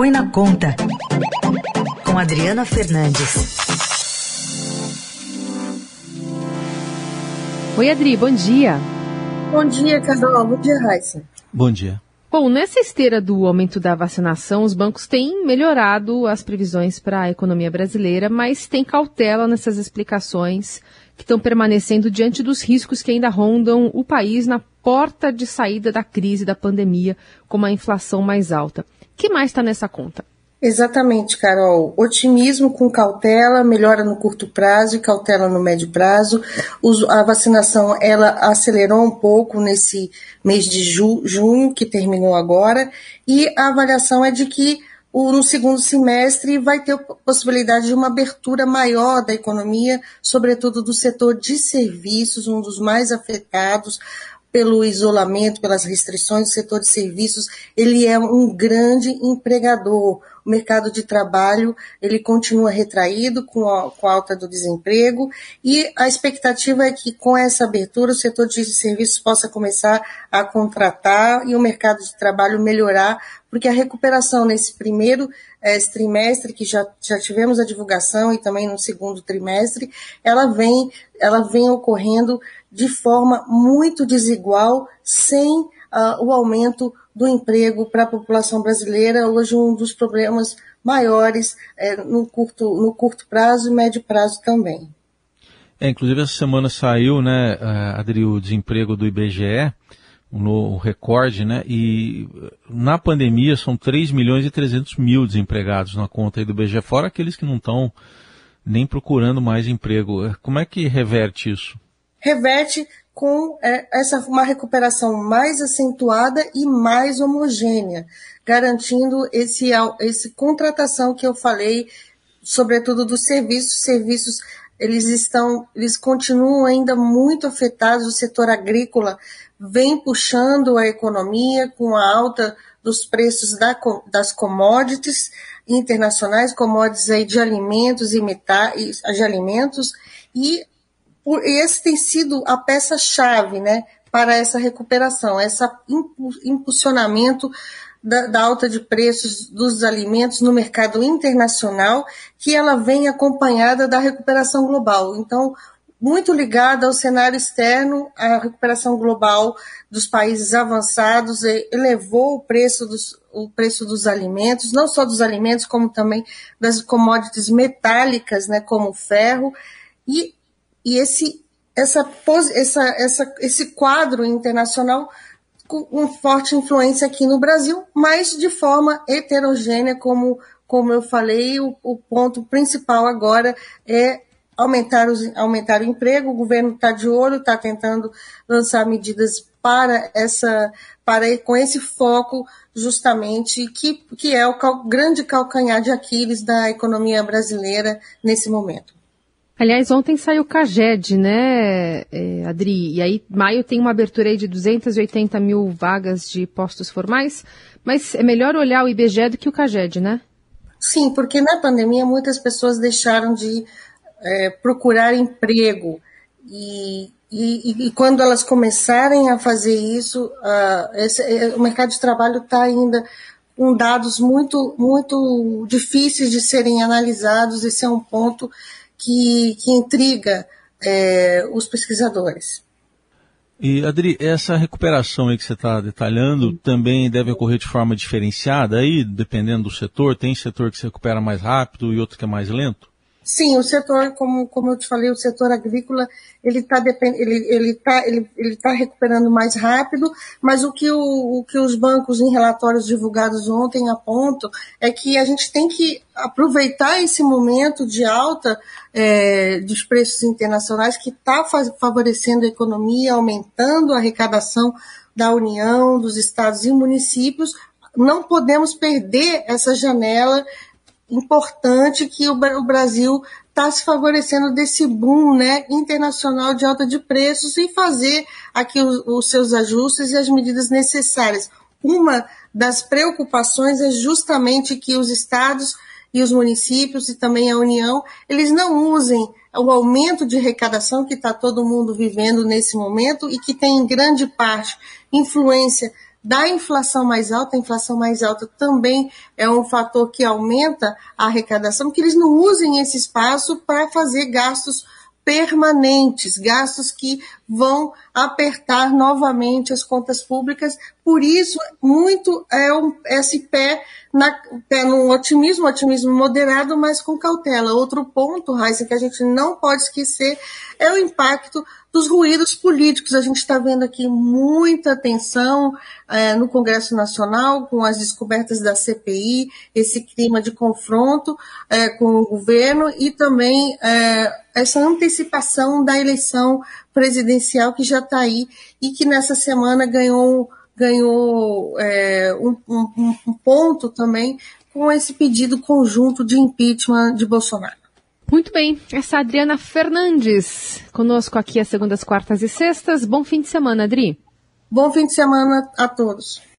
Põe na Conta, com Adriana Fernandes. Oi, Adri, bom dia. Bom dia, Carol. Bom dia, Raíssa. Bom dia. Bom, nessa esteira do aumento da vacinação, os bancos têm melhorado as previsões para a economia brasileira, mas tem cautela nessas explicações que estão permanecendo diante dos riscos que ainda rondam o país na porta de saída da crise da pandemia, como a inflação mais alta. Que mais está nessa conta? Exatamente, Carol. Otimismo com cautela, melhora no curto prazo e cautela no médio prazo. A vacinação ela acelerou um pouco nesse mês de ju junho, que terminou agora, e a avaliação é de que no segundo semestre vai ter possibilidade de uma abertura maior da economia, sobretudo do setor de serviços, um dos mais afetados pelo isolamento, pelas restrições do setor de serviços, ele é um grande empregador. O mercado de trabalho ele continua retraído com a, com a alta do desemprego e a expectativa é que com essa abertura o setor de serviços possa começar a contratar e o mercado de trabalho melhorar, porque a recuperação nesse primeiro é, trimestre, que já, já tivemos a divulgação, e também no segundo trimestre, ela vem, ela vem ocorrendo de forma muito desigual, sem uh, o aumento do emprego para a população brasileira, hoje um dos problemas maiores é, no, curto, no curto prazo e médio prazo também. É, inclusive essa semana saiu, né, Adri, o desemprego do IBGE, no recorde, né, e na pandemia são 3 milhões e 300 mil desempregados na conta do IBGE, fora aqueles que não estão nem procurando mais emprego. Como é que reverte isso? reverte com é, essa uma recuperação mais acentuada e mais homogênea, garantindo esse, esse contratação que eu falei, sobretudo dos serviços, serviços eles estão, eles continuam ainda muito afetados, o setor agrícola vem puxando a economia com a alta dos preços da, das commodities internacionais, commodities aí de alimentos e metais, de alimentos, e esse tem sido a peça-chave né, para essa recuperação, esse impulsionamento da, da, alta de preços dos alimentos no mercado internacional, que ela vem acompanhada da recuperação global. Então, muito ligada ao cenário externo, a recuperação global dos países avançados elevou o preço dos, o preço dos alimentos, não só dos alimentos, como também das commodities metálicas, né, como o ferro, e e esse, essa, essa, essa, esse quadro internacional com forte influência aqui no Brasil, mas de forma heterogênea, como, como eu falei, o, o ponto principal agora é aumentar, os, aumentar o emprego, o governo está de olho, está tentando lançar medidas para essa, para com esse foco justamente que, que é o cal, grande calcanhar de Aquiles da economia brasileira nesse momento. Aliás, ontem saiu o CAGED, né, é, Adri? E aí, maio tem uma abertura aí de 280 mil vagas de postos formais, mas é melhor olhar o IBGE do que o CAGED, né? Sim, porque na pandemia muitas pessoas deixaram de é, procurar emprego. E, e, e, quando elas começarem a fazer isso, uh, esse, é, o mercado de trabalho está ainda com dados muito, muito difíceis de serem analisados. Esse é um ponto que, que intriga é, os pesquisadores. E, Adri, essa recuperação aí que você está detalhando também deve ocorrer de forma diferenciada aí, dependendo do setor? Tem setor que se recupera mais rápido e outro que é mais lento? Sim, o setor, como, como eu te falei, o setor agrícola, ele está ele, ele tá, ele, ele tá recuperando mais rápido, mas o que, o, o que os bancos em relatórios divulgados ontem apontam é que a gente tem que aproveitar esse momento de alta é, dos preços internacionais que está favorecendo a economia, aumentando a arrecadação da União, dos estados e municípios. Não podemos perder essa janela importante que o, Brasil está se favorecendo desse boom né, internacional de alta de preços e fazer aqui os, os seus ajustes e as medidas necessárias. Uma das preocupações é justamente que os estados e os municípios e também a União, eles não usem o aumento de arrecadação que está todo mundo vivendo nesse momento e que tem em grande parte influência da inflação mais alta. A inflação mais alta também é um fator que aumenta a arrecadação, que eles não usem esse espaço para fazer gastos permanentes, gastos que vão apertar novamente as contas públicas. Por isso, muito é um, esse pé, na, pé otimismo, otimismo moderado, mas com cautela. Outro ponto, Raíssa, que a gente não pode esquecer é o impacto dos ruídos políticos. A gente está vendo aqui muita tensão é, no Congresso Nacional com as descobertas da CPI, esse clima de confronto é, com o governo e também é, essa antecipação da eleição presidencial que já está aí e que nessa semana ganhou, ganhou é, um, um, um ponto também com esse pedido conjunto de impeachment de Bolsonaro. Muito bem, essa é Adriana Fernandes, conosco aqui às segundas, quartas e sextas. Bom fim de semana, Adri. Bom fim de semana a todos.